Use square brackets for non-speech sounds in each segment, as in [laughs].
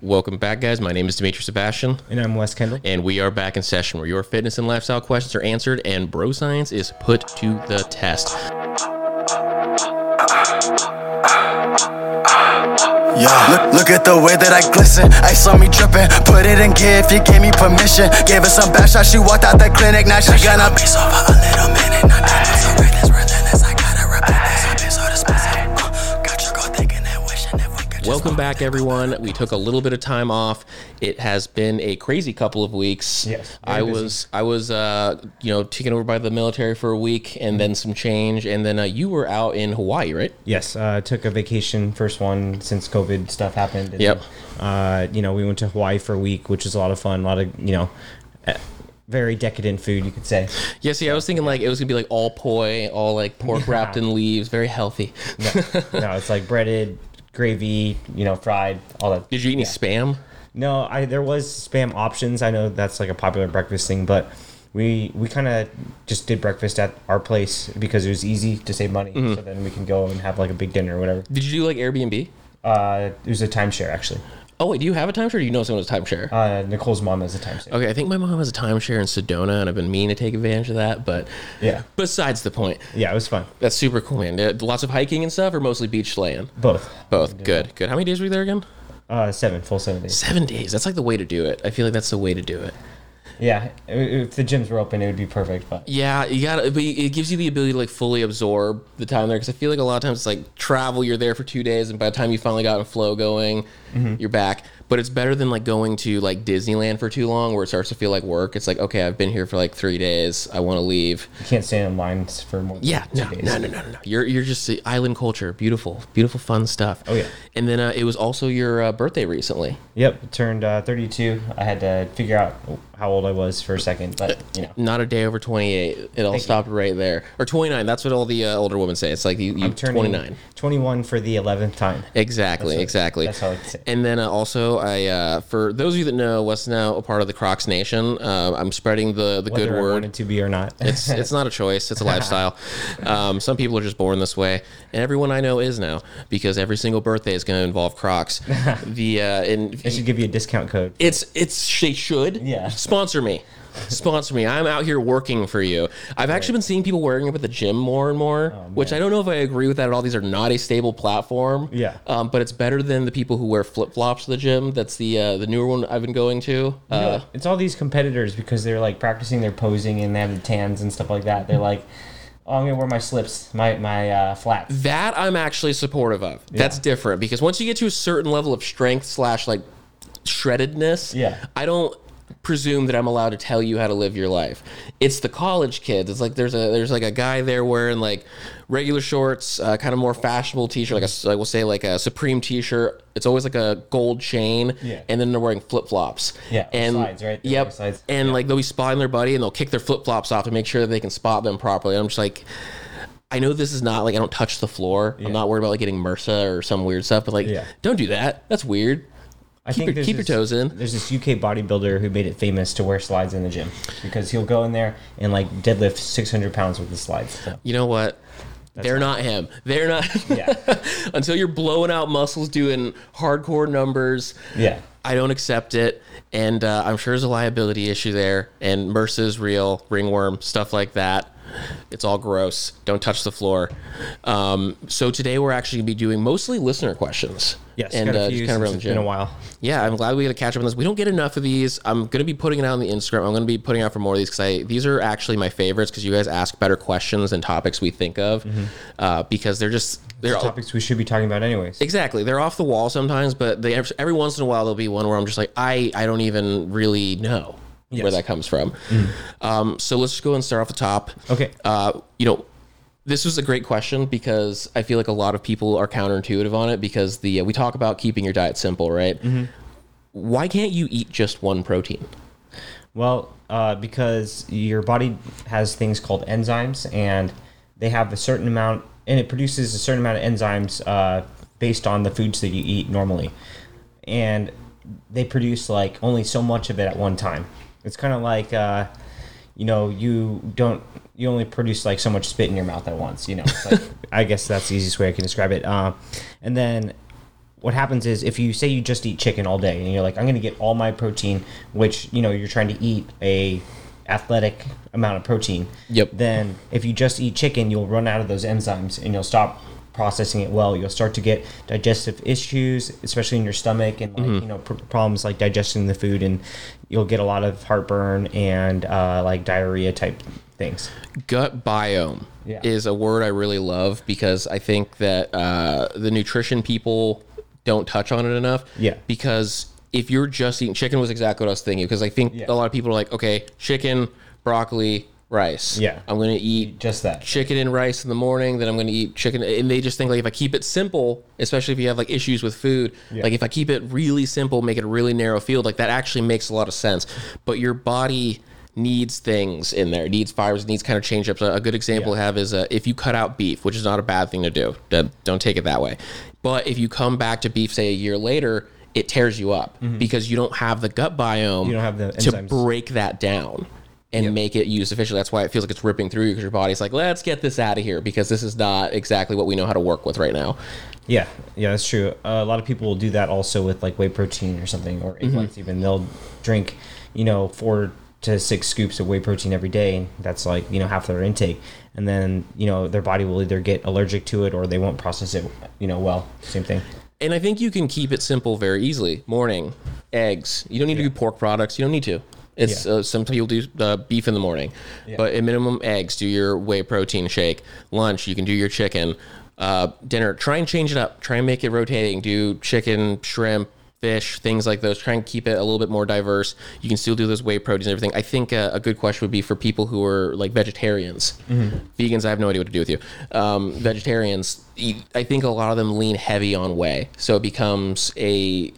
Welcome back, guys. My name is Dimitri Sebastian, And I'm Wes Kendall. and we are back in session where your fitness and lifestyle questions are answered and bro science is put to the test. Yeah. Look, look at the way that I glisten. I saw me dripping. Put it in gear if you gave me permission. Gave her some back shots. She walked out the clinic. Now she gonna be so for a little minute. Not that Welcome back, everyone. We took a little bit of time off. It has been a crazy couple of weeks. Yes, I busy. was I was uh, you know taken over by the military for a week and then some change, and then uh, you were out in Hawaii, right? Yes, uh, took a vacation, first one since COVID stuff happened. And, Yep. Uh, you know, we went to Hawaii for a week, which was a lot of fun. A lot of, you know, eh, very decadent food, you could say. Yeah. See, I was thinking like it was gonna be like all poi, all like pork wrapped in leaves, very healthy. No, no, it's like breaded, gravy, you know, fried, all that. Did you eat any spam? No, I there was spam options. I know that's like a popular breakfast thing, but we we kind of just did breakfast at our place because it was easy to save money. Mm-hmm. So then we can go and have like a big dinner or whatever. Did you do like Airbnb? Uh, it was a timeshare actually. Oh wait, do you have a timeshare? Or do you know someone has a timeshare? Uh, Nicole's mom has a timeshare. Okay, I think my mom has a timeshare in Sedona, and I've been meaning to take advantage of that. But Yeah, besides the point, yeah, it was fun. that's super cool, man. Uh, Lots of hiking and stuff, or mostly beach slaying. Both. Both. Good. Good. How many days were you there again? Uh, seven, full seven days. Seven days. That's like the way to do it. I feel like that's the way to do it. Yeah, if the gyms were open, it would be perfect. But Yeah, you got to But it gives you the ability to like fully absorb the time there, because I feel like a lot of times it's like travel. You're there for two days, and by the time you finally got a flow going, mm-hmm. you're back. But it's better than like going to like Disneyland for too long, where it starts to feel like work. It's like okay, I've been here for like three days. I want to leave. you can't stand in lines for more. Than Yeah, no, days. no, no, no, no, no. You're you're just island culture, beautiful, beautiful, fun stuff. Oh, yeah. And then uh, it was also your uh, birthday recently. Yep, turned uh, 32. I had to figure out how old I was for a second, but you know, Not a day over 28. It all you. stopped right there, or 29. That's what all the uh, older women say. It's like you, you I'm turning 29. 21 for the 11th time. Exactly, That's what- exactly. that's how I say. And then uh, also, I uh, for those of you that know, is now a part of the Crocs Nation. Uh, I'm spreading the the good I word. wanted to be or not. [laughs] It's it's not a choice. It's a [laughs] lifestyle. Um, some people are just born this way, and everyone I know is now because every single birthday is going to involve Crocs. [laughs] the uh, and they should give you a discount code. it's it's they should Yeah. sponsor me. Sponsor me. I'm out here working for you. I've actually been seeing people wearing them at the gym more and more, which I don't know if I agree with that at all. These are not a stable platform. Yeah. Um, but it's better than the people who wear flip flops to the gym. That's the uh, the newer one I've been going to. Uh, it's all these competitors because they're like practicing their posing and they have the tans and stuff like that. They're like, oh, I'm gonna wear my slips, my my uh, flats. That I'm actually supportive of. That's different because once you get to a certain level of strength slash like shreddedness, Yeah. I don't presume that I'm allowed to tell you how to live your life. It's the college kids. It's like there's a there's like a guy there wearing like regular shorts, uh, kind of more fashionable t-shirt, like a like we'll say like a Supreme t-shirt. It's always like a gold chain, Yeah. and then they're wearing flip flops. Yeah, and slides, right? They're Yep, and Yeah. like they'll be spotting their buddy, and they'll kick their flip flops off to make sure that they can spot them properly. I'm just like. I know this is not like I don't touch the floor. I'm not worried about like getting MRSA or some weird stuff, but like, Yeah. don't do that. That's weird. I Keep your- there's keep your toes in. There's this UK bodybuilder who made it famous to wear slides in the gym because he'll go in there and like deadlift 600 pounds with the slides. So, You know what? They're not him. They're not. Yeah. [laughs] Until you're blowing out muscles doing hardcore numbers, yeah. I don't accept it. And uh, I'm sure there's a liability issue there. And MRSA is real, ringworm, stuff like that. It's all gross. Don't touch the floor. Um, so today we're actually going to be doing mostly listener questions. Yes. and uh, just kind of since around the it's been a while. Yeah, I'm glad we got to catch up on this. We don't get enough of these. I'm going to be putting it out on the Instagram. I'm going to be putting out for more of these because I these are actually my favorites because you guys ask better questions and topics we think of uh, because they're just they're all, Topics we should be talking about anyways. exactly they're off the wall sometimes, but they every once in a while there'll be one where I'm just like I I don't even really know where that comes from. Um, so let's just go and start off the top. Okay. Uh, you know, this was a great question because I feel like a lot of people are counterintuitive on it because the uh, we talk about keeping your diet simple, right? Why can't you eat just one protein? Well, uh, because your body has things called enzymes, and they have a certain amount, and it produces a certain amount of enzymes uh, based on the foods that you eat normally, and they produce like only so much of it at one time. It's kind of like, uh, you know, you don't, you only produce like so much spit in your mouth at once. You know, like, [laughs] I guess that's the easiest way I can describe it. Uh, and then what happens is if you say you just eat chicken all day and you're like, I'm going to get all my protein, which you know you're trying to eat a athletic amount of protein. Yep. Then if you just eat chicken, you'll run out of those enzymes and you'll stop processing it well. You'll start to get digestive issues, especially in your stomach, and like Mm-hmm. you know pr- problems like digesting the food, and you'll get a lot of heartburn and uh, like diarrhea type things. gut biome Yeah. is a word I really love because I think that uh, the nutrition people don't touch on it enough. Yeah. Because if you're just eating chicken, was exactly what I was thinking. Because I think Yeah. a lot of people are like, okay, chicken, broccoli, rice. Yeah. I'm going to eat Just that. chicken and rice in the morning. Then I'm going to eat chicken, and they just think like if I keep it simple, especially if you have like issues with food, Yeah. like if I keep it really simple, make it a really narrow field, like that actually makes a lot of sense. But your body needs things in there, it needs fibers, it needs kind of change ups. A, good example Yeah. to have is uh, if you cut out beef, which is not a bad thing to do. Don't- Don't take it that way. But if you come back to beef, say a year later. It tears you up because you don't have the gut biome Mm-hmm. You don't have the to break that down and make it used efficiently. That's why it feels like it's ripping through you because your body's like, let's get this out of here because this is not exactly what we know how to work with right now. Yeah, yeah, that's true. Uh, a lot of people will do that also with like whey protein or something, or egg whites even. They'll drink, you know, four to six scoops of whey protein every day. and That's like you know half their intake, and then you know their body will either get allergic to it or they won't process it, you know, well. Same thing. And I think you can keep it simple very easily. Morning, eggs. You don't need to do pork products. You don't need to. It's Yeah. uh, some people do uh, beef in the morning, but at minimum eggs. Do your whey protein shake. Lunch, you can do your chicken. Uh, dinner, try and change it up. Try and make it rotating. Do chicken, shrimp, fish, things like those. Try and keep it a little bit more diverse. You can still do those whey proteins and everything. I think uh, a good question would be for people who are like vegetarians. Vegans, I have no idea what to do with you. Um, vegetarians, I think a lot of them lean heavy on whey, so it becomes a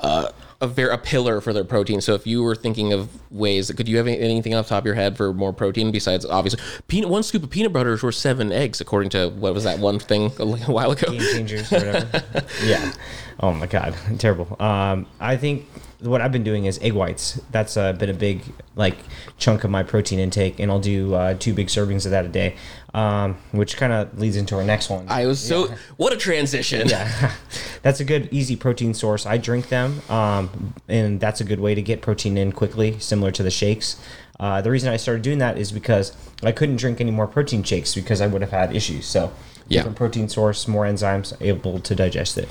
uh, a very a pillar for their protein. So if you were thinking of ways, could you have anything off the top of your head for more protein besides obviously peanut? One scoop of peanut butter is worth seven eggs, according to what was that one thing a a while ago. Game changers or whatever. [laughs] yeah. Oh my god, terrible. Um, I think what I've been doing is egg whites. That's uh, been a big like chunk of my protein intake, and I'll do uh, two big servings of that a day, um, which kind of leads into our next one. I was so what a transition. yeah, [laughs] that's a good easy protein source. I drink them, um, and that's a good way to get protein in quickly, similar to the shakes. Uh, the reason I started doing that is because I couldn't drink any more protein shakes because I would have had issues. So, Yeah. different protein source, more enzymes, able to digest it.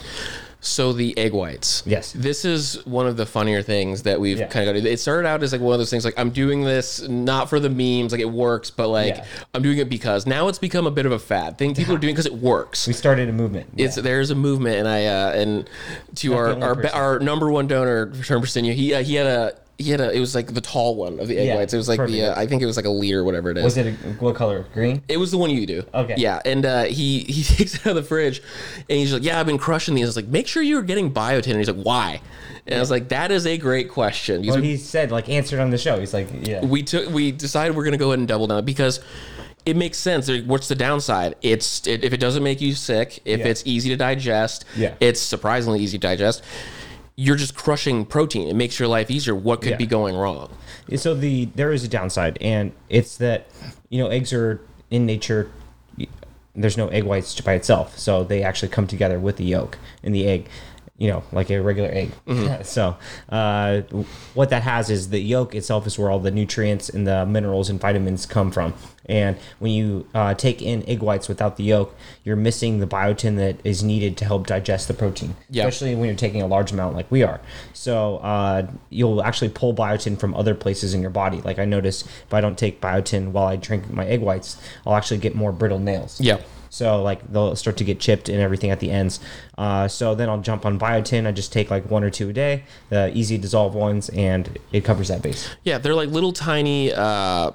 So the egg whites. Yes. This is one of the funnier things that we've Yeah. kind of got. It started out as like one of those things like I'm doing this not for the memes, like it works, but like Yeah. I'm doing it because now it's become a bit of a fad thing. People are [laughs] doing because it works. We started a movement. It's there's a movement, and I uh, and to our our, our number one donor, Sean Persinia, he uh, he had a he had a it was like the tall one of the egg Yeah, whites. It was like the uh, I think it was like a liter, whatever it is. Was it a, what color? Green. It was the one you do. Okay. Yeah, and uh, he he [laughs] takes it out of the fridge, and he's like, "Yeah, I've been crushing these." I was like, "Make sure you're getting biotin." And he's like, "Why?" And I was like, "That is a great question." Because Well, we- he said like answered on the show. He's like, yeah. we took we decided we're gonna go ahead and double down because it makes sense. There- What's the downside? It's it, if it doesn't make you sick, if Yeah. it's easy to digest, Yeah. it's surprisingly easy to digest. You're just crushing protein. It makes your life easier. What could Yeah. be going wrong? So the there is a downside, and it's that you know eggs are in nature. There's no egg whites by itself, so they actually come together with the yolk in the egg. You know, like a regular egg. [laughs] so, uh, what that has is the yolk itself is where all the nutrients and the minerals and vitamins come from. And when you uh, take in egg whites without the yolk, you're missing the biotin that is needed to help digest the protein. Yeah. Especially when you're taking a large amount like we are. So uh, you'll actually pull biotin from other places in your body. Like I notice if I don't take biotin while I drink my egg whites, I'll actually get more brittle nails. Yeah. So like they'll start to get chipped and everything at the ends. Uh, so then I'll jump on biotin. I just take like one or two a day, the easy dissolve ones, and it covers that base. Yeah, they're like little tiny, uh,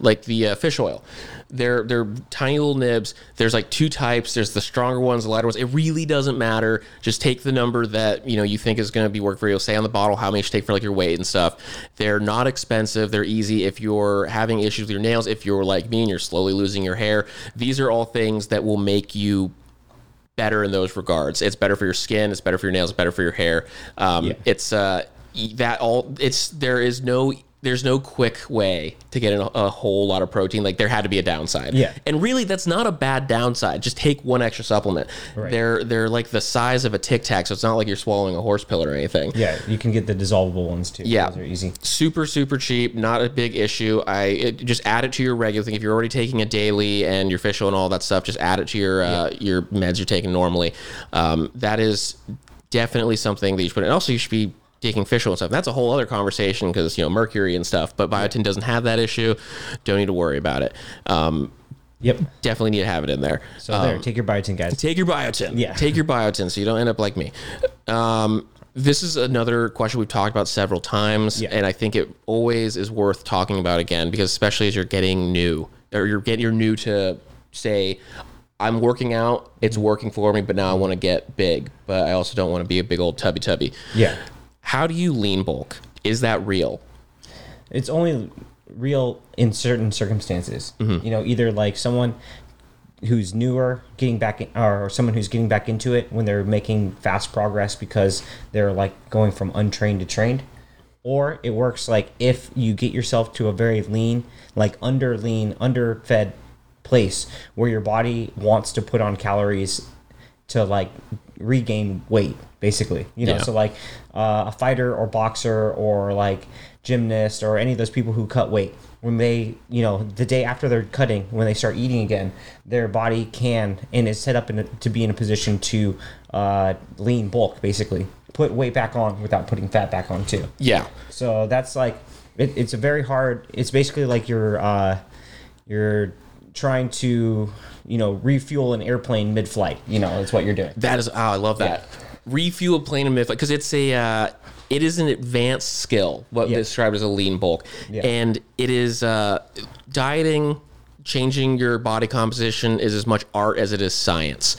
like the uh, fish oil. They're they're tiny little nibs. There's like two types. There's the stronger ones, the lighter ones. It really doesn't matter. Just take the number that you know you think is going to be work for you. Say on the bottle how many you should take for like your weight and stuff. They're not expensive. They're easy. If you're having issues with your nails, if you're like me and you're slowly losing your hair, these are all things that will make you better in those regards. It's better for your skin. It's better for your nails. It's better for your hair. Um, Yeah. It's uh, that all. It's there is no there's no quick way to get a, a whole lot of protein. Like there had to be a downside. Yeah. And really, that's not a bad downside. Just take one extra supplement. Right. They're they're like the size of a Tic Tac, so it's not like you're swallowing a horse pill or anything. Yeah, you can get the dissolvable ones too. Yeah. Those are easy. super super cheap not a big issue i it, just add it to your regular thing if you're already taking a daily and your fish oil and all that stuff just add it to your uh, your meds you're taking normally um, that is definitely something that you should put in also you should be taking fish oil and stuff that's a whole other conversation because you know mercury and stuff but biotin doesn't have that issue don't need to worry about it um, Yep. definitely need to have it in there So there, take your biotin, guys. Take your biotin. Yeah. Take your biotin so you don't end up like me. Um, this is another question we've talked about several times, Yeah. and I think it always is worth talking about again because especially as you're getting new or you're getting you're new to say, I'm working out, it's working for me, but now I want to get big, but I also don't want to be a big old tubby tubby. Yeah. How do you lean bulk? Is that real? It's only real in certain circumstances. Mm-hmm. You know, either like someone who's newer getting back in, or someone who's getting back into it when they're making fast progress because they're like going from untrained to trained. Or it works like if you get yourself to a very lean, like under lean, underfed place where your body wants to put on calories to like regain weight basically you know Yeah. so like uh, a fighter or boxer or like gymnast or any of those people who cut weight when they you know the day after they're cutting when they start eating again their body can and is set up in a, to be in a position to uh, lean bulk basically put weight back on without putting fat back on too Yeah. so that's like it, it's a very hard. It's basically like you're uh, you're trying to you know refuel an airplane mid-flight. You know, that's what you're doing. That is, oh, I love that. Refuel a plane mid flight because it's a, uh, it is an advanced skill. What Yeah. described as a lean bulk, Yeah. and it is uh, dieting, changing your body composition is as much art as it is science,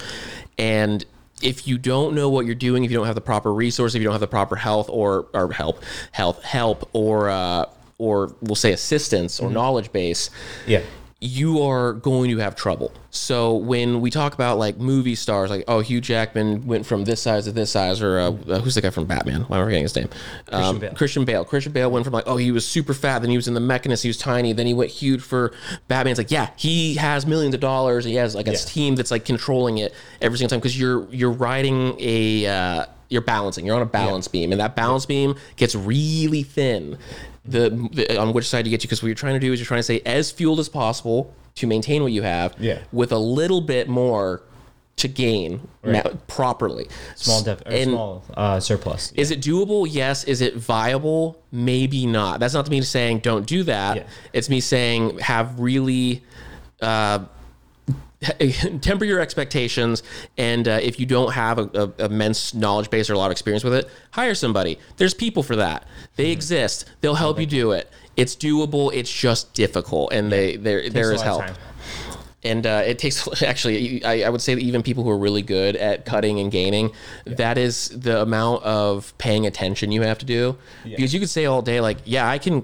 and if you don't know what you're doing, if you don't have the proper resource, if you don't have the proper health or or help, health help or uh, or we'll say assistance or knowledge base, Yeah. You are going to have trouble. So when we talk about like movie stars, like oh Hugh Jackman went from this size to this size, or uh, uh, who's the guy from Batman? Why am I forgetting his name? Um, Bale. Christian Bale. Christian Bale went from like oh he was super fat, then he was in the Machinist, he was tiny, then he went huge for Batman. It's like yeah, he has millions of dollars, he has like a Yeah. team that's like controlling it every single time because you're you're riding a uh, you're balancing, you're on a balance beam, and that balance beam gets really thin. The, the on which side you get to because what you're trying to do is you're trying to stay as fueled as possible to maintain what you have Yeah. with a little bit more to gain ma- properly Small def- or And small uh, surplus. is it doable yes is it viable maybe not that's not me saying don't do that Yeah. it's me saying have really uh, [laughs] temper your expectations and uh, if you don't have a, a immense knowledge base or a lot of experience with it hire somebody. There's people for that. They exist. They'll help you do it. It's doable. It's just difficult and they there there is help. and uh, it takes [laughs] actually I, I would say that even people who are really good at cutting and gaining that is the amount of paying attention you have to do. Because you could say all day like yeah i can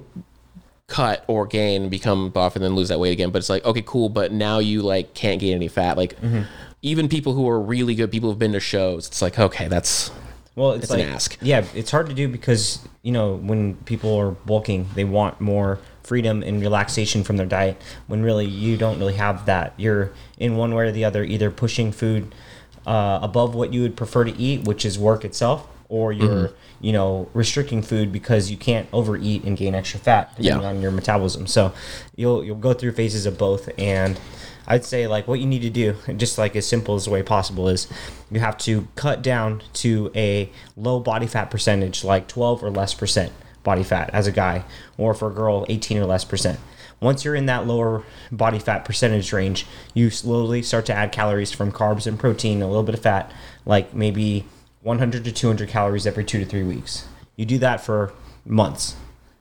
cut or gain become buff and then lose that weight again but it's like okay cool but now you like can't gain any fat like Mm-hmm. even people who are really good people who've been to shows it's like okay that's Well, it's, It's an ask. yeah, it's hard to do because you know when people are bulking, they want more freedom and relaxation from their diet. When really you don't really have that. You're in one way or the other, either pushing food uh, above what you would prefer to eat, which is work itself, or you're Mm-hmm. you know restricting food because you can't overeat and gain extra fat depending Yeah. on your metabolism. So you'll you'll go through phases of both and. I'd say like what you need to do, just like as simple as the way possible is, you have to cut down to a low body fat percentage, like 12 or less percent body fat as a guy, or for a girl, 18 or less percent. Once you're in that lower body fat percentage range, you slowly start to add calories from carbs and protein, a little bit of fat, like maybe 100 to 200 calories every two to three weeks. You do that for months.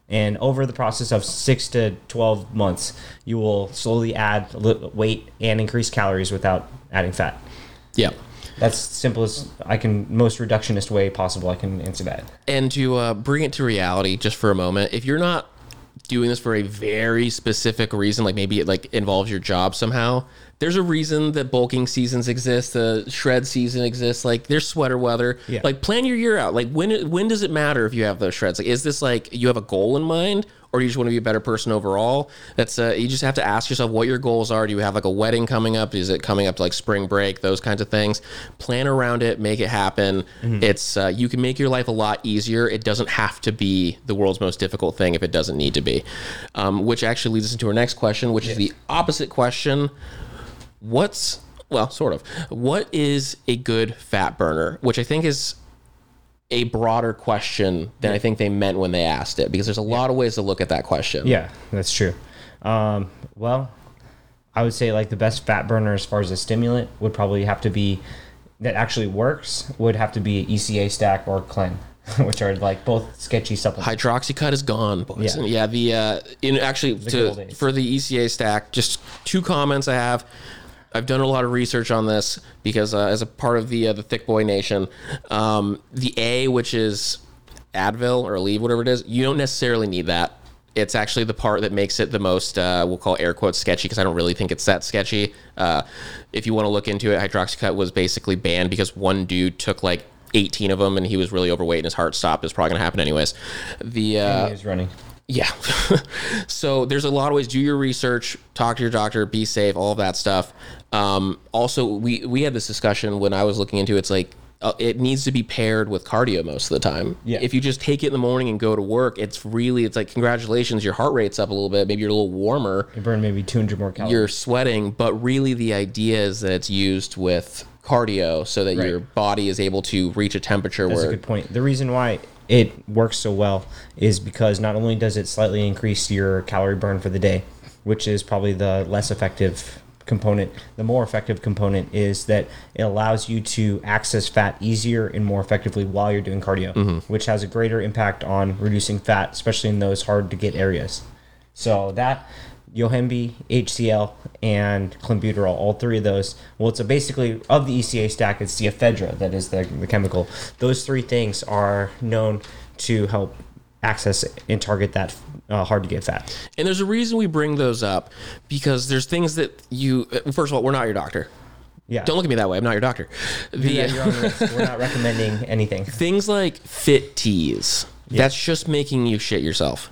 And over the process of six to 12 months, you will slowly add weight and increase calories without adding fat. yeah That's simple as I can, most reductionist way possible, I can answer that. and to uh, bring it to reality just for a moment if you're not doing this for a very specific reason like maybe it like involves your job somehow there's a reason that bulking seasons exist, the shred season exists. Like there's sweater weather. Yeah. Like plan your year out. Like when when does it matter if you have those shreds? Like is this like you have a goal in mind, or do you just want to be a better person overall? That's uh, you just have to ask yourself what your goals are. Do you have like a wedding coming up? Is it coming up to like spring break? Those kinds of things. Plan around it. Make it happen. It's uh, you can make your life a lot easier. It doesn't have to be the world's most difficult thing if it doesn't need to be. Um, which actually leads us into our next question, which is the opposite question what's well sort of. What is a good fat burner? Which i think is a broader question than i think they meant when they asked it because there's a lot of ways to look at that question. Yeah, that's true. Um, well, I would say like the best fat burner as far as a stimulant would probably have to be that actually works would have to be ECA stack or Clen, [laughs] which are like both sketchy supplements. hydroxycut is gone boys. Yeah. Yeah the uh in actually old to for the eca stack just two comments i have I've done a lot of research on this because, uh, as a part of the uh, the Thick Boy Nation, um, the A, which is Advil or Aleve, whatever it is, you don't necessarily need that. It's actually the part that makes it the most, uh, we'll call air quotes sketchy, because I don't really think it's that sketchy. Uh, if you want to look into it, hydroxycut was basically banned because one dude took like 18 of them and he was really overweight and his heart stopped. It's probably going to happen anyways. The uh, He was running. yeah. [laughs] so there's a lot of ways. Do your research, talk to your doctor, be safe, all of that stuff. Um, also, we we had this discussion when I was looking into it. It's like uh, it needs to be paired with cardio most of the time. Yeah. If you just take it in the morning and go to work, it's really it's like congratulations, your heart rate's up a little bit. Maybe you're a little warmer. You burn maybe 200 more calories. You're sweating, but really the idea is that it's used with cardio so that Right. your body is able to reach a temperature That's a good point. The reason why it works so well is because not only does it slightly increase your calorie burn for the day, which is probably the less effective component, the more effective component is that it allows you to access fat easier and more effectively while you're doing cardio, mm-hmm. which has a greater impact on reducing fat, especially in those hard to get areas. So that Yohimbe, HCl, and clenbuterol, all three of those. Well, it's a basically of the ECA stack. It's the ephedra that is the, the chemical. Those three things are known to help access and target that uh, hard to get fat. And there's a reason we bring those up because there's things that you. uh, First of all, we're not your doctor. Yeah. Don't look at me that way. I'm not your doctor. The, Yeah, you're on. We're not recommending anything. things like fit teas. That's just making you shit yourself.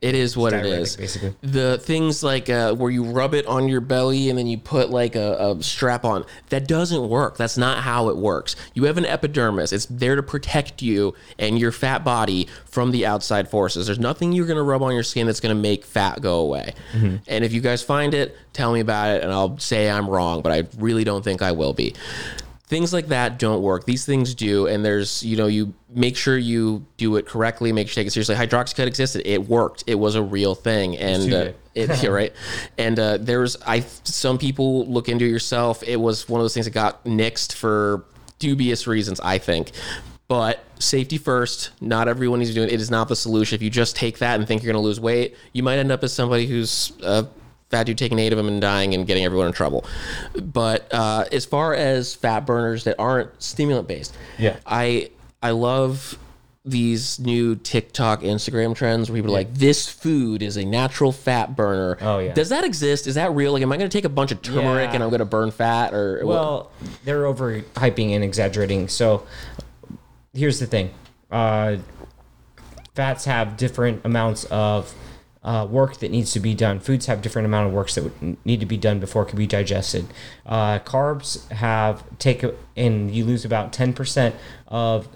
It is what it is. basically. The things like uh, where you rub it on your belly and then you put like a, a strap on. That doesn't work. That's not how it works. You have an epidermis. It's there to protect you and your fat body from the outside forces. There's nothing you're gonna rub on your skin that's gonna make fat go away. Mm-hmm. And if you guys find it, tell me about it, and I'll say I'm wrong. But I really don't think I will be things like that don't work. These things do and there's you know you make sure you do it correctly make sure you take it seriously. Hydroxycut existed. It worked. It was a real thing. And uh, it yeah, right. And uh, there's i some people look into it yourself. It was one of those things that got nixed for dubious reasons i think. But safety first. Not everyone is doing it. Is not the solution. If you just take that and think you're going to lose weight you might end up as somebody who's uh, fat dude taking eight of them and dying and getting everyone in trouble. But uh, as far as fat burners that aren't stimulant based, Yeah. I I love these new TikTok, Instagram trends where people are like, "This food is a natural fat burner." Oh, yeah. Does that exist? Is that real? Like, am I going to take a bunch of turmeric Yeah. and I'm going to burn fat? Or Well, they're overhyping and exaggerating. So here's the thing: uh, fats have different amounts of uh, work that needs to be done. Foods have different amount of works that would need to be done before it can be digested. Uh, carbs have take and you lose about ten percent of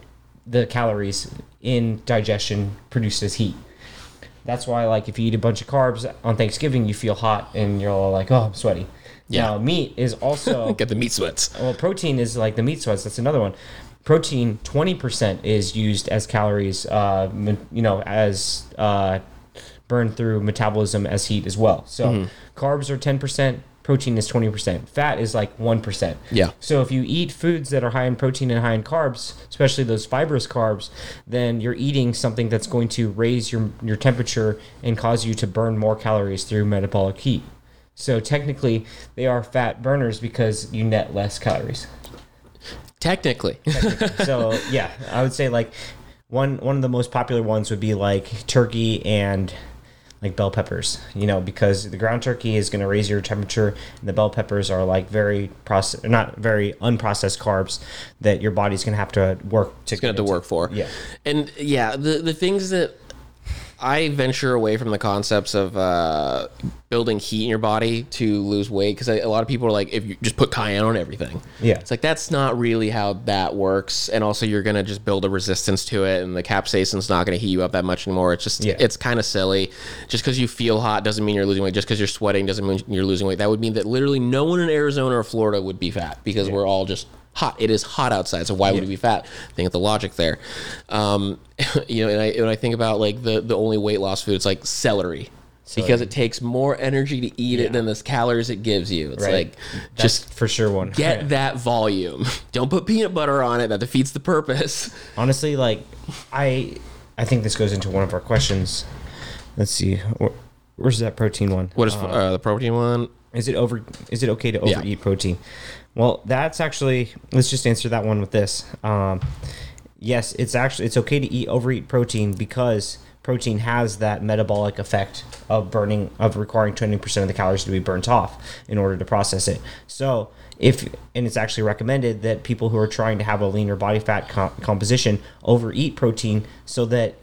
the calories in digestion produced as heat. That's why, like, if you eat a bunch of carbs on Thanksgiving, you feel hot and you're all like, "Oh, I'm sweaty." Yeah. Now, meat is also [laughs] get the meat sweats. well, protein is like the meat sweats. That's another one. Protein, twenty percent is used as calories. Uh, you know, as uh, burned through metabolism as heat as well. So Mm-hmm. carbs are ten percent. Protein is twenty percent. Fat is like one percent. Yeah. So if you eat foods that are high in protein and high in carbs, especially those fibrous carbs, then you're eating something that's going to raise your your temperature and cause you to burn more calories through metabolic heat. So technically, they are fat burners because you net less calories. Technically, So [laughs] yeah, I would say like one one of the most popular ones would be like turkey and like bell peppers, you know, because the ground turkey is going to raise your temperature, and the bell peppers are like very process, not very unprocessed carbs that your body's going to have to work to. It's gonna have to work for. Yeah. And yeah, the the things that I venture away from the concepts of uh, building heat in your body to lose weight because a lot of people are like, if you just put cayenne on everything, Yeah. it's like that's not really how that works. And also, you're gonna just build a resistance to it, and the capsaicin's not gonna heat you up that much anymore. It's just, Yeah. it's kind of silly. Just because you feel hot doesn't mean you're losing weight. Just because you're sweating doesn't mean you're losing weight. That would mean that literally no one in Arizona or Florida would be fat because we're all just hot. It is hot outside, so why would we be fat? Think of the logic there. Um, [laughs] you know, and I when I think about like the the only weight loss food, it's like celery. Because it takes more energy to eat it than the calories it gives you. It's Right. like That's just for sure one. get that volume. [laughs] Don't put peanut butter on it. That defeats the purpose. [laughs] honestly like i i think this goes into one of our questions let's see where, where's that protein one What is uh, the protein one? is it over is it okay to Yeah. overeat protein well that's actually let's just answer that one with this. Um yes it's actually it's okay to eat overeat protein because protein has that metabolic effect of burning of requiring 20% of the calories to be burnt off in order to process it. So if and it's actually recommended that people who are trying to have a leaner body fat com- composition overeat protein so that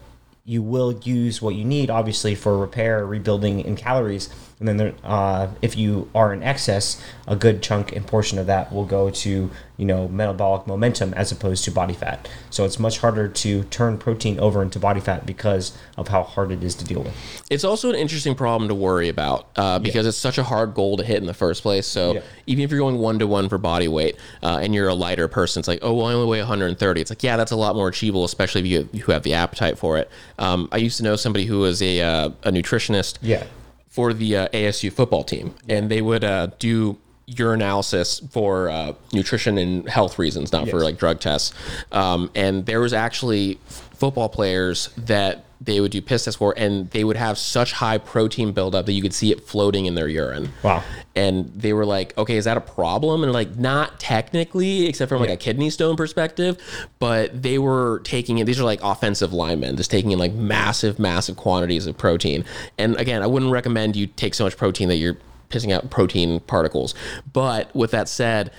you will use what you need obviously for repair rebuilding and calories and then there, uh, if you are in excess a good chunk and portion of that will go to you know metabolic momentum as opposed to body fat so it's much harder to turn protein over into body fat because of how hard it is to deal with It's also an interesting problem to worry about uh, because it's such a hard goal to hit in the first place. So Yeah. even if you're going one to one for body weight uh, and you're a lighter person, it's like, oh, well, I only weigh 130. It's like, yeah, that's a lot more achievable, especially if you who have the appetite for it. Um, I used to know somebody who was a uh, a nutritionist yeah for the uh, ASU football team, and they would uh, do urinalysis for uh, nutrition and health reasons, not for like drug tests. Um, and there was actually football players that they would do piss tests for, and they would have such high protein buildup that you could see it floating in their urine. Wow. And they were like, "Okay, is that a problem?" And like, not technically, except from like a kidney stone perspective, but they were taking it. These are like offensive linemen, just taking in like massive, massive quantities of protein. And again, I wouldn't recommend you take so much protein that you're pissing out protein particles. But with that said,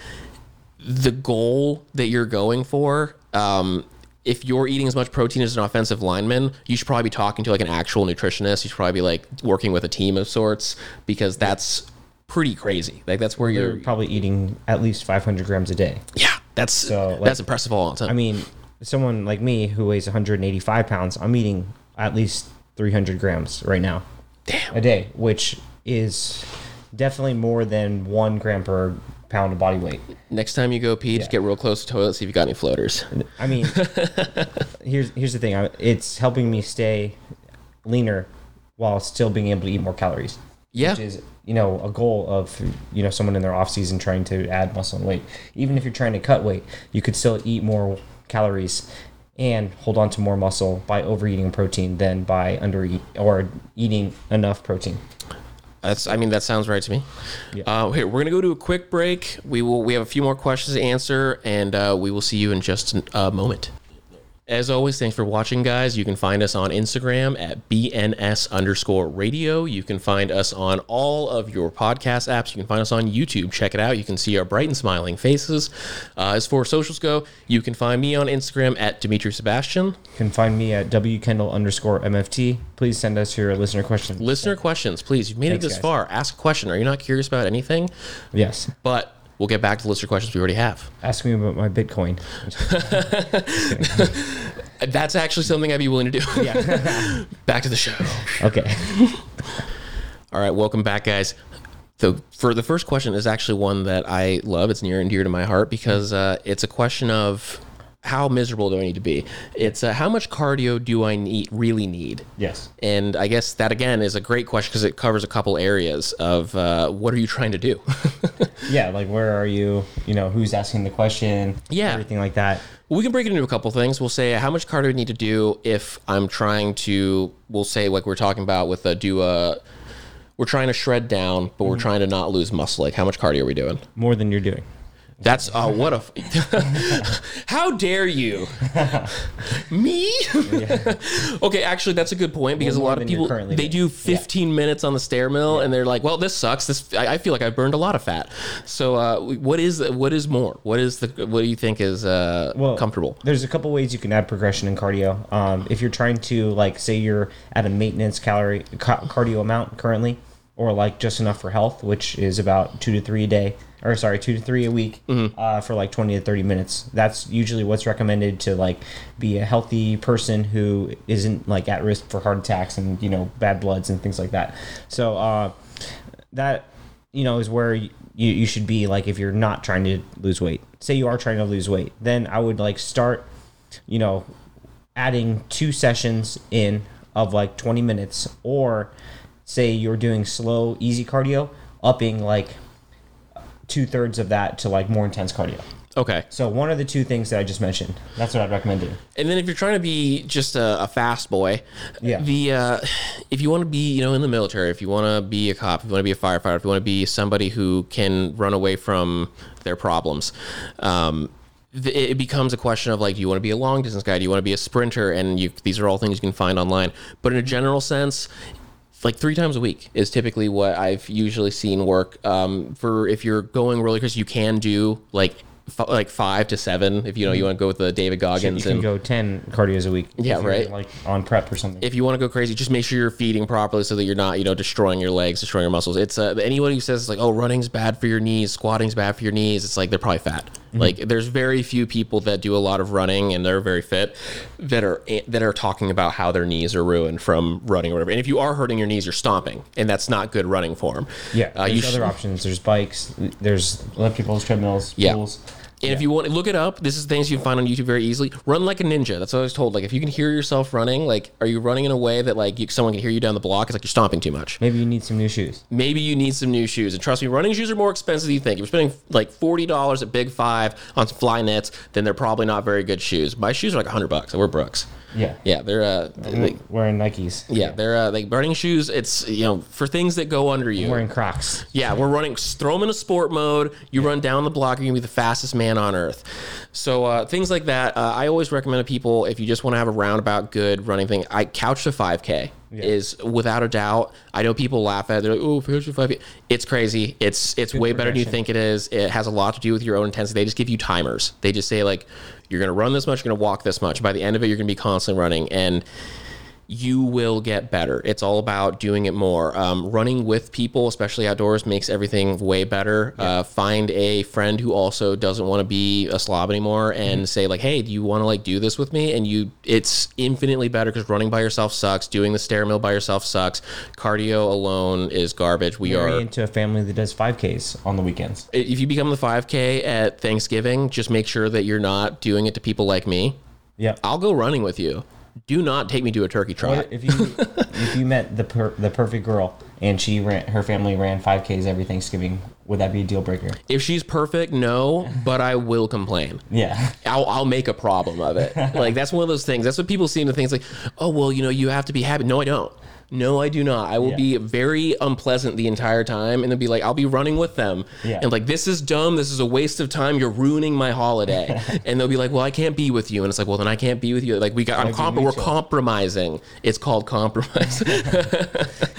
the goal that you're going for, um, if you're eating as much protein as an offensive lineman, you should probably be talking to like an actual nutritionist. You should probably be like working with a team of sorts because that's pretty crazy. Like that's where you're you're. probably eating at least 500 grams a day Yeah, that's So, like- that's impressive all the time. I mean, someone like me who weighs 185 pounds, I'm eating at least 300 grams right now damn. a day, which is definitely more than one gram per pound of body weight. Next time you go pee, just get real close to the toilet, see if you got any floaters. I mean, [laughs] here's here's the thing. I, it's helping me stay leaner while still being able to eat more calories. Yeah. Which is, you know, a goal of, you know, someone in their off season trying to add muscle and weight. Even if you're trying to cut weight, you could still eat more calories and hold on to more muscle by overeating protein than by under or eating enough protein. That's. I mean, that sounds right to me. Yeah. Uh, here, we're gonna go to a quick break. We will. We have a few more questions to answer, and uh, we will see you in just a moment. As always, thanks for watching, guys. You can find us on Instagram at BNS underscore radio. You can find us on all of your podcast apps. You can find us on YouTube. Check it out. You can see our bright and smiling faces. Uh, as for socials go, you can find me on Instagram at Dimitri Sebastian. You can find me at wkendall underscore MFT. Please send us your listener questions. Listener questions, please. You've made Thanks, it this guys. far. Ask a question. Are you not curious about anything? Yes. But we'll get back to the list of questions we already have. Ask me about my Bitcoin. [laughs] That's actually something I'd be willing to do. Yeah. [laughs] back to the show. okay. [laughs] All right, welcome back, guys. So for the first question is actually one that I love. It's near and dear to my heart because uh, it's a question of how miserable do I need to be? It's uh, how much cardio do I need really need? Yes. And I guess that again is a great question because it covers a couple areas of uh, what are you trying to do? [laughs] Yeah, like where are you? You know, who's asking the question? Yeah. Everything like that. we can break it into a couple things. We'll say how much cardio I need to do if I'm trying to. We'll say like we're talking about with a do a. We're trying to shred down, but we're trying to not lose muscle. Like how much cardio are we doing? More than you're doing. That's uh, what a. F- [laughs] How dare you? [laughs] Me? okay, actually, that's a good point because a more lot of than you're people currently they doing. do 15 minutes on the stair mill and they're like, "Well, this sucks. This I, I feel like I've burned a lot of fat." So, uh, what is what is more? What is the what do you think is uh, Well, comfortable? There's a couple ways you can add progression in cardio. Um, if you're trying to like say you're at a maintenance calorie ca- cardio amount currently, or like just enough for health, which is about two to three a day, or sorry, two to three a week uh, for like 20 to 30 minutes. That's usually what's recommended to like be a healthy person who isn't like at risk for heart attacks and you know bad bloods and things like that. So uh, that you know is where you, you should be like if you're not trying to lose weight say you are trying to lose weight then i would like start you know adding two sessions in of like 20 minutes or say you're doing slow easy cardio upping like two-thirds of that to like more intense cardio Okay. so one of the two things that i just mentioned that's what i'd recommend doing And then if you're trying to be just a, a fast boy, Yeah. The uh, if you want to be, you know, in the military, if you want to be a cop, if you want to be a firefighter, if you want to be somebody who can run away from their problems, um, it becomes a question of like, do you want to be a long distance guy? Do you want to be a sprinter? And you, these are all things you can find online. But in a general sense, like three times a week is typically what I've usually seen work. Um, for if you're going really because you can do like f- like five to seven if you know you want to go with the David Goggins. you can and go 10 cardios a week Yeah, right. like on prep or something if you want to go crazy, just make sure you're feeding properly so that you're not, you know, destroying your legs, destroying your muscles. It's uh, anyone who says like, oh, running's bad for your knees, squatting's bad for your knees. It's like they're probably fat. Like there's very few people that do a lot of running and they're very fit that are that are talking about how their knees are ruined from running or whatever. And if you are hurting your knees, you're stomping, and that's not good running form. Yeah, uh, there's other should- options. There's bikes. There's ellipticals, treadmills, Yeah. pools. And if you want to look it up, this is things you can find on YouTube very easily. Run like a ninja. That's what I was told. Like if you can hear yourself running, like are you running in a way that like you, someone can hear you down the block? It's like you're stomping too much. Maybe you need some new shoes. maybe you need some new shoes. And trust me, running shoes are more expensive than you think. If you're spending like forty dollars at Big Five on some Flyknits, then they're probably not very good shoes. My shoes are like hundred bucks. We're Brooks. Yeah. Yeah, they're uh, they, Wearing Nikes. yeah, they're uh, like running shoes. It's you know for things that go under you. Wearing Crocs. Yeah, we're running. Throw them in a sport mode. You run down the block, you're gonna be the fastest man on earth. So uh, things like that. Uh, I always recommend to people if you just want to have a roundabout good running thing. I couch to 5K is without a doubt. I know people laugh at it. They're like, oh, to 5K. It's crazy. It's it's way better than you think it is. It has a lot to do with your own intensity. They just give you timers. They just say like, you're gonna run this much, you're gonna walk this much. By the end of it, you're gonna be constantly running and you will get better. It's all about doing it more. Um, running with people, especially outdoors, makes everything way better. Uh, find a friend who also doesn't want to be a slob anymore, and say like, "Hey, do you want to like do this with me?" And you, it's infinitely better because running by yourself sucks. Doing the stair mill by yourself sucks. Cardio alone is garbage. We Marry are. into a family that does 5Ks on the weekends. If you become the 5K at Thanksgiving, just make sure that you're not doing it to people like me. Yep. I'll go running with you. Do not take me to a turkey trot. If you if you met the per, the perfect girl and she ran her family ran 5Ks every Thanksgiving, would that be a deal breaker? If she's perfect, no, but I will complain. Yeah. I'll, I'll make a problem of it. Like that's one of those things. That's what people see in the things like, oh well, you know, you have to be happy. No, I don't. No, I do not. I will Yeah. be very unpleasant the entire time, and then be like, I'll be running with them, Yeah. and like, this is dumb. This is a waste of time. You're ruining my holiday. [laughs] and they'll be like, well, I can't be with you, and it's like, well, then I can't be with you. Like we got, I'm comp- we're compromising. It's called compromise. [laughs]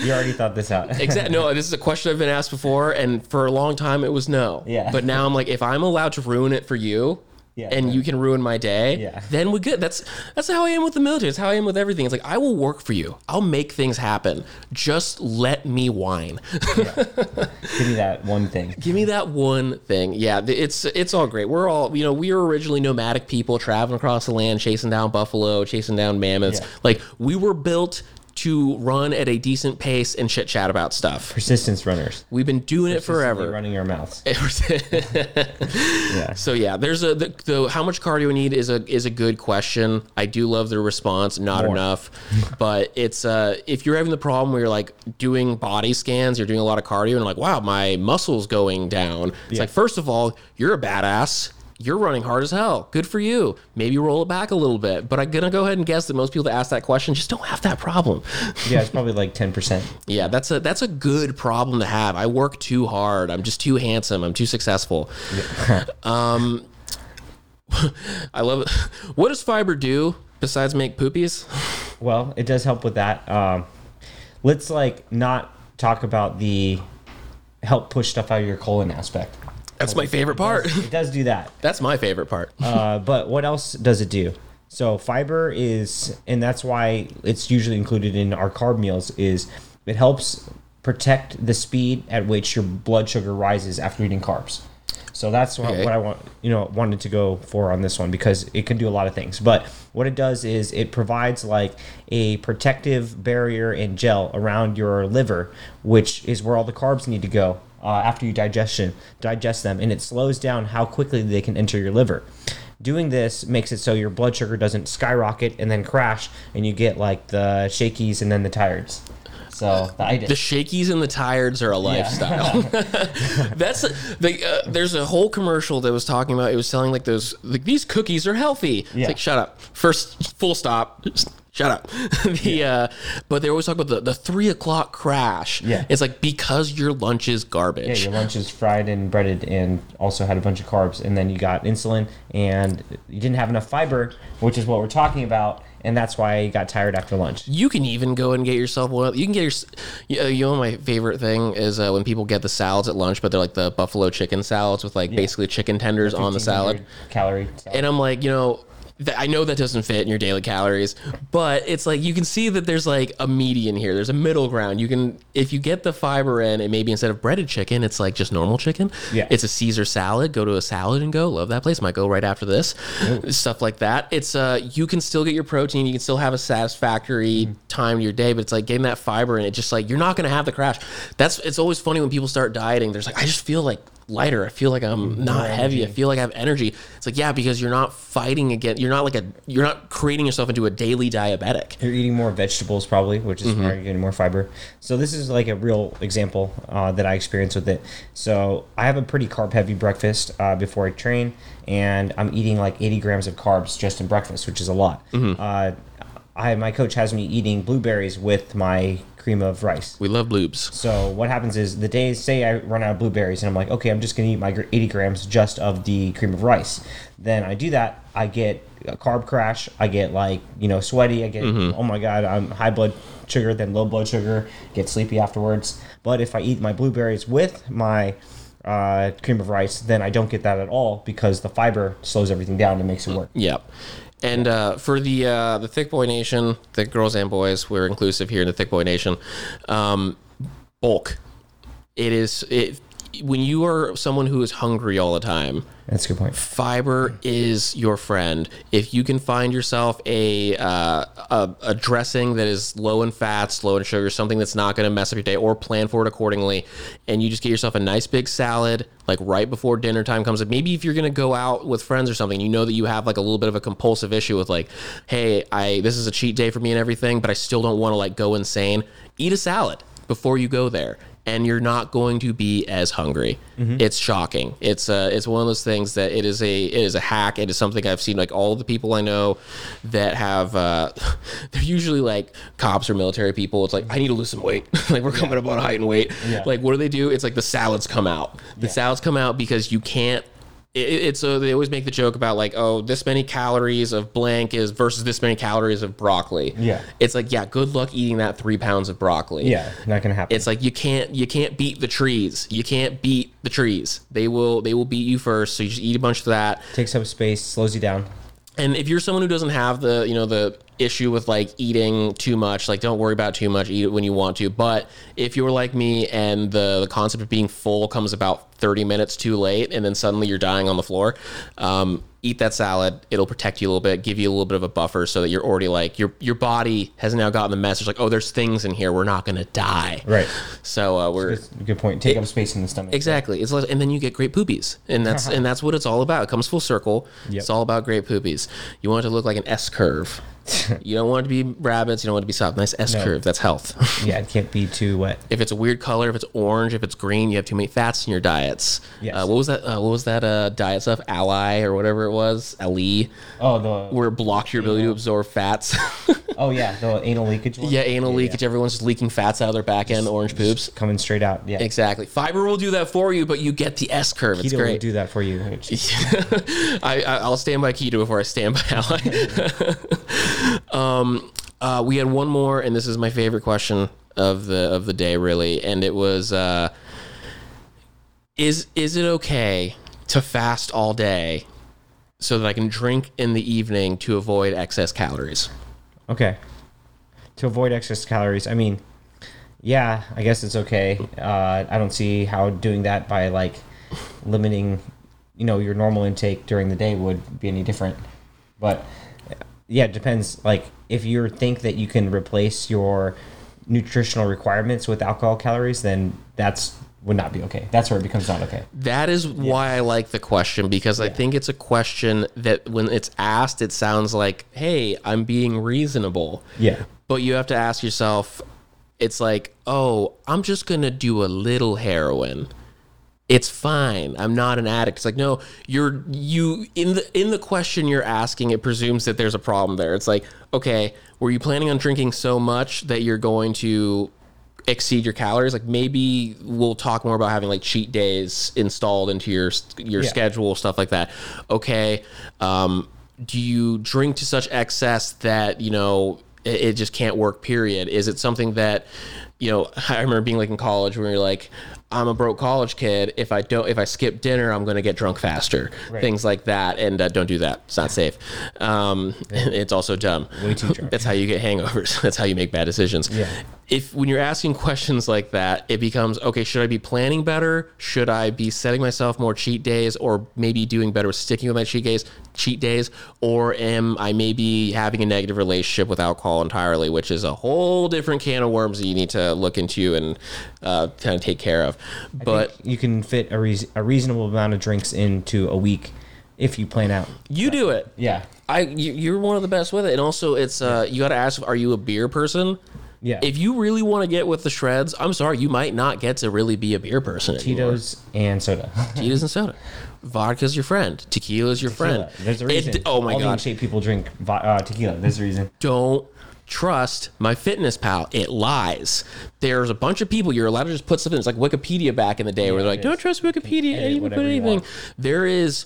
You already thought this out. [laughs] Exactly. No, this is a question I've been asked before, and for a long time it was no. Yeah. But now I'm like, if I'm allowed to ruin it for you, Yeah. and you can ruin my day, Yeah. then we're good. That's that's how I am with the military. It's how I am with everything. It's like I will work for you. I'll make things happen. Just let me whine. Give me that one thing. [laughs] Give me that one thing. Yeah, it's it's all great. We're all you know. We were originally nomadic people traveling across the land, chasing down buffalo, chasing down mammoths. Yeah. Like we were built to run at a decent pace and chit chat about stuff. Persistence runners. We've been doing it forever. Running our mouths. [laughs] yeah. So yeah, there's a the, the how much cardio you need is a is a good question. I do love the response. Not More. enough, [laughs] but it's uh if you're having the problem where you're like doing body scans, you're doing a lot of cardio, and like wow, my muscles going down. It's Yeah. like first of all, you're a badass. You're running hard as hell. Good for you. Maybe roll it back a little bit. But I'm gonna go ahead and guess that most people that ask that question just don't have that problem. [laughs] Yeah, it's probably like ten percent. Yeah, that's a that's a good problem to have. I work too hard. I'm just too handsome. I'm too successful. [laughs] um, [laughs] I love it. What does fiber do besides make poopies? Well, it does help with that. Um, let's like not talk about the help push stuff out of your colon aspect. That's my favorite part. It does do that. That's my favorite part. Uh, but what else does it do? So fiber is, and that's why it's usually included in our carb meals. Is it helps protect the speed at which your blood sugar rises after eating carbs. So that's what, Okay. what I want, you know, wanted to go for on this one because it can do a lot of things. But what it does is it provides like a protective barrier and gel around your liver, which is where all the carbs need to go uh, after you digestion digest them, and it slows down how quickly they can enter your liver. Doing this makes it so your blood sugar doesn't skyrocket and then crash, and you get like the shakies and then the tireds. So the. The shakies and the tireds are a lifestyle. [laughs] That's the, uh, there's a whole commercial that was talking about. It was selling like those like these cookies are healthy. It's Yeah. like shut up. First, full stop. [laughs] Shut up. [laughs] the uh, but they always talk about the, the three o'clock crash. Yeah. it's like because your lunch is garbage. Yeah, your lunch is fried and breaded and also had a bunch of carbs. And then you got insulin and you didn't have enough fiber, which is what we're talking about. And that's why I got tired after lunch. You can even go and get yourself one. You can get your. You you know, my favorite thing is uh, when people get the salads at lunch, but they're like the buffalo chicken salads with like basically chicken tenders on the salad. Calorie. salad. And I'm like, you know, th- I know that doesn't fit in your daily calories, but it's like you can see that there's like a median here. There's a middle ground. You can, if you get the fiber in, and maybe instead of breaded chicken, it's like just normal chicken. Yeah. It's a Caesar salad. Go to a salad and go. Love that place. Might go right after this. Stuff like that. It's uh, you can still get your protein. You can still have a satisfactory time to your day, but it's like getting that fiber in it. Just like you're not gonna have the crash. That's it's always funny when people start dieting. There's like I just feel like lighter. I feel like I'm not heavy. I feel like I have energy. It's like yeah, because you're not fighting against, You're not like a you're not creating yourself into a daily diabetic. You're eating more vegetables probably, which is Mm-hmm. why you're getting more fiber. So this is like a real example uh, that I experienced with it. So I have a pretty carb heavy breakfast uh, before I train, and I'm eating like 80 grams of carbs just in breakfast, which is a lot. Mm-hmm. Uh, I my coach has me eating blueberries with my cream of rice. We love bloobs. So what happens is the days say I run out of blueberries and I'm like, okay, I'm just gonna eat my 80 grams just of the cream of rice. Then I do that, I get a carb crash. I get like you know sweaty. I get oh my god, I'm high blood sugar, then low blood sugar. Get sleepy afterwards. But if I eat my blueberries with my uh, cream of rice, then I don't get that at all because the fiber slows everything down and makes it work. Yep. And uh, for the uh, the thick boy nation, the girls and boys, we're inclusive here in the thick boy nation. Um, bulk. It is it when you are someone who is hungry all the time. That's a good point. Fiber is your friend. If you can find yourself a uh, a, a dressing that is low in fats, low in sugar, something that's not going to mess up your day, or plan for it accordingly, and you just get yourself a nice big salad, like right before dinner time comes up. Maybe if you're going to go out with friends or something, you know that you have like a little bit of a compulsive issue with like, hey, I this is a cheat day for me and everything, but I still don't want to like go insane. Eat a salad before you go there and you're not going to be as hungry. It's shocking. It's uh, it's one of those things that it is a it is a hack. It is something I've seen like all the people I know that have uh, [laughs] they're usually like cops or military people. It's like I need to lose some weight. [laughs] like we're coming up on height and weight. Yeah. Like what do they do? It's like the salads come out. The salads come out because you can't it, it's a, they always make the joke about like oh this many calories of blank is versus this many calories of broccoli Yeah. it's like yeah good luck eating that three pounds of broccoli Yeah, not gonna happen. it's like you can't you can't beat the trees. You can't beat the trees. They will they will beat you first. So you just eat a bunch of that. takes up space, slows you down. And if you're someone who doesn't have the you know the issue with like eating too much, like don't worry about too much. Eat it when you want to. But if you're like me and the the concept of being full comes about 30 minutes too late, and then suddenly you're dying on the floor. Um, Eat that salad. It'll protect you a little bit, give you a little bit of a buffer, so that you're already like your your body has now gotten the message like, oh, there's things in here. We're not gonna die. Right. So uh, we're a good point. Take up space in the stomach. Exactly. It's less, and then you get great poopies, and that's [laughs] and that's what it's all about. It comes full circle. Yep. It's all about great poopies. You want it to look like an S curve. [laughs] you don't want it to be rabbits. You don't want it to be soft. Nice S No. curve. That's health. [laughs] Yeah, it can't be too wet. if it's a weird color, if it's orange, if it's green, you have too many fats in your diets. Yes. Uh, what was that? Uh, what was that uh, diet stuff? Alli or whatever it was. Ali, Oh, the where it blocked your ability to absorb fats. [laughs] oh yeah, the anal leakage one. yeah, anal leakage. Everyone's just leaking fats out of their back end. Orange poops. coming straight out. Yeah, Exactly. Fiber will do that for you, but you get the S curve. It's keto will do that for you. I, I I'll stand by keto before I stand by Alli. [laughs] um, uh, we had one more, and this is my favorite question of the of the day, really, and it was: uh, Is is it okay to fast all day so that I can drink in the evening to avoid excess calories? Okay. To avoid excess calories, I mean, yeah, I guess it's okay. Uh, I don't see how doing that by like limiting, you know, your normal intake during the day would be any different. But yeah, it depends. Like if you think that you can replace your nutritional requirements with alcohol calories, then that's would not be okay. That's where it becomes not okay. That is why I like the question because I think it's a question that when it's asked, it sounds like, "Hey, I'm being reasonable." Yeah. But you have to ask yourself, it's like, oh, I'm just gonna do a little heroin. It's fine. I'm not an addict. It's like, no, you're you in the in the question you're asking, it presumes that there's a problem there. It's like, okay, were you planning on drinking so much that you're going to exceed your calories? Like maybe we'll talk more about having like cheat days installed into your your Yeah. schedule, stuff like that. Okay, um, do you drink to such excess that you know it, it just can't work? Period. Is it something that you know? [laughs] I remember being like in college where you're like. I'm a broke college kid. If I don't, if I skip dinner, I'm going to get drunk faster. Things like that, and uh, don't do that. It's not safe. Um, [laughs] It's also dumb. Way too drunk. [laughs] That's how you get hangovers. [laughs] That's how you make bad decisions. Yeah. If when you're asking [laughs] questions like that, it becomes okay. Should I be planning better? Should I be setting myself more cheat days, or maybe doing better with sticking with my cheat days? Cheat days, or am I maybe having a negative relationship with alcohol entirely, which is a whole different can of worms that you need to look into and uh, kind of take care of. But you can fit a, reas a reasonable amount of drinks into a week if you plan out. you do it. Yeah. I you, you're one of the best with it, and also it's uh, you got to ask: Are you a beer person? Yeah. If you really want to get with the shreds, I'm sorry, you might not get to really be a beer person. anymore. Tito's and soda. [laughs] Tito's and soda. Vodka's your friend. Tequila's your friend. There's a It- reason. oh my All god! people drink vo- uh, tequila. There's a reason. Don't trust MyFitnessPal. It lies. There's a bunch of people you're allowed to just put something. It's like Wikipedia back in the day, where they're like, it "Don't trust Wikipedia. You can put anything." There is.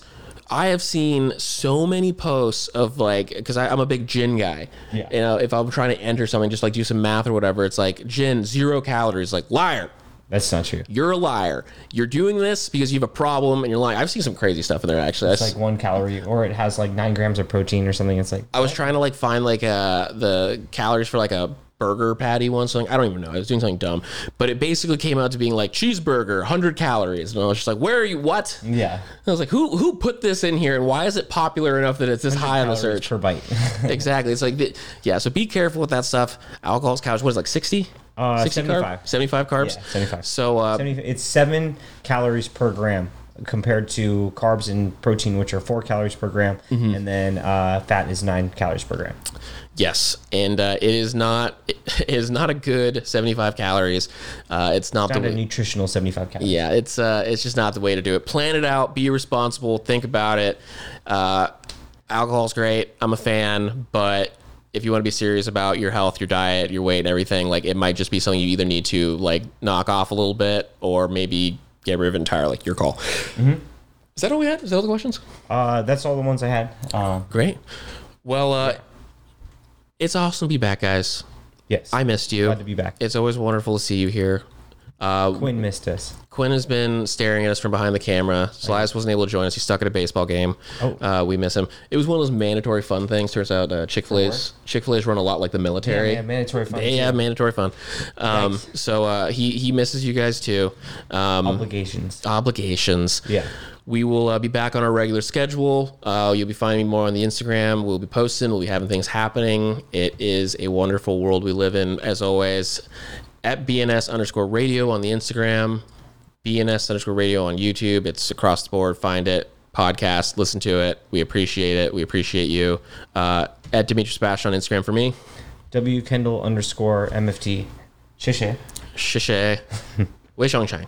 I have seen so many posts of like, because I'm a big gin guy. Yeah. You know, if I'm trying to enter something, just like do some math or whatever, it's like gin zero calories. Like liar. That's not true. You're a liar. You're doing this because you have a problem and you're lying. I've seen some crazy stuff in there actually. It's That's- like one calorie, or it has like nine grams of protein or something. It's like I was trying to like find like uh the calories for like a burger patty one something I don't even know I was doing something dumb but it basically came out to being like cheeseburger 100 calories and I was just like where are you what yeah, I was like who who put this in here and why is it popular enough that it's this high on the search per bite. [laughs] [laughs] exactly it's like the, yeah so be careful with that stuff alcohol's calories what is it, like 60 Uh, 60 carb? 75. 75 carbs Yeah, 75. so uh 70 it's seven calories per gram compared to carbs and protein, which are four calories per gram, Mm-hmm. and then uh, fat is nine calories per gram. Yes, and uh, it is not [laughs] it is not a good 75 calories. Uh, it's not Not the a way, nutritional seventy-five calories. yeah, it's uh, it's just not the way to do it. Plan it out, be responsible, think about it. Uh, alcohol's great. I'm a fan, but if you want to be serious about your health, your diet, your weight, and everything, like it might just be something you either need to like knock off a little bit or maybe get rid of entirely. Your call. Is that all we had? Is that all the questions? Uh, that's all the ones I had. Uh, Great. Well, uh, it's awesome to be back, guys. yes, I missed you. Glad to be back. It's always wonderful to see you here. Uh, Quinn missed us. Quinn has been staring at us from behind the camera. Slias wasn't able to join us. He's stuck at a baseball game. Oh. Uh, we miss him. It was one of those mandatory fun things. Turns out uh, Chick Fil A's Chick Fil A's run a lot like the military. Yeah, mandatory fun. They have mandatory fun. Um, Nice. so uh, he he misses you guys too. Um, obligations. obligations. Yeah. We will uh, be back on our regular schedule. Uh, you'll be finding me more on the Instagram. We'll be posting. We'll be having things happening. It is a wonderful world we live in, as always at BNS underscore radio on the Instagram, BNS underscore radio on YouTube. It's across the board. Find it, podcast, listen to it. We appreciate it. We appreciate you. Uh, at Demetrius Bash on Instagram for me. W Kendall underscore MFT. Shishay, Shishay, [laughs] Wei Shang Shine.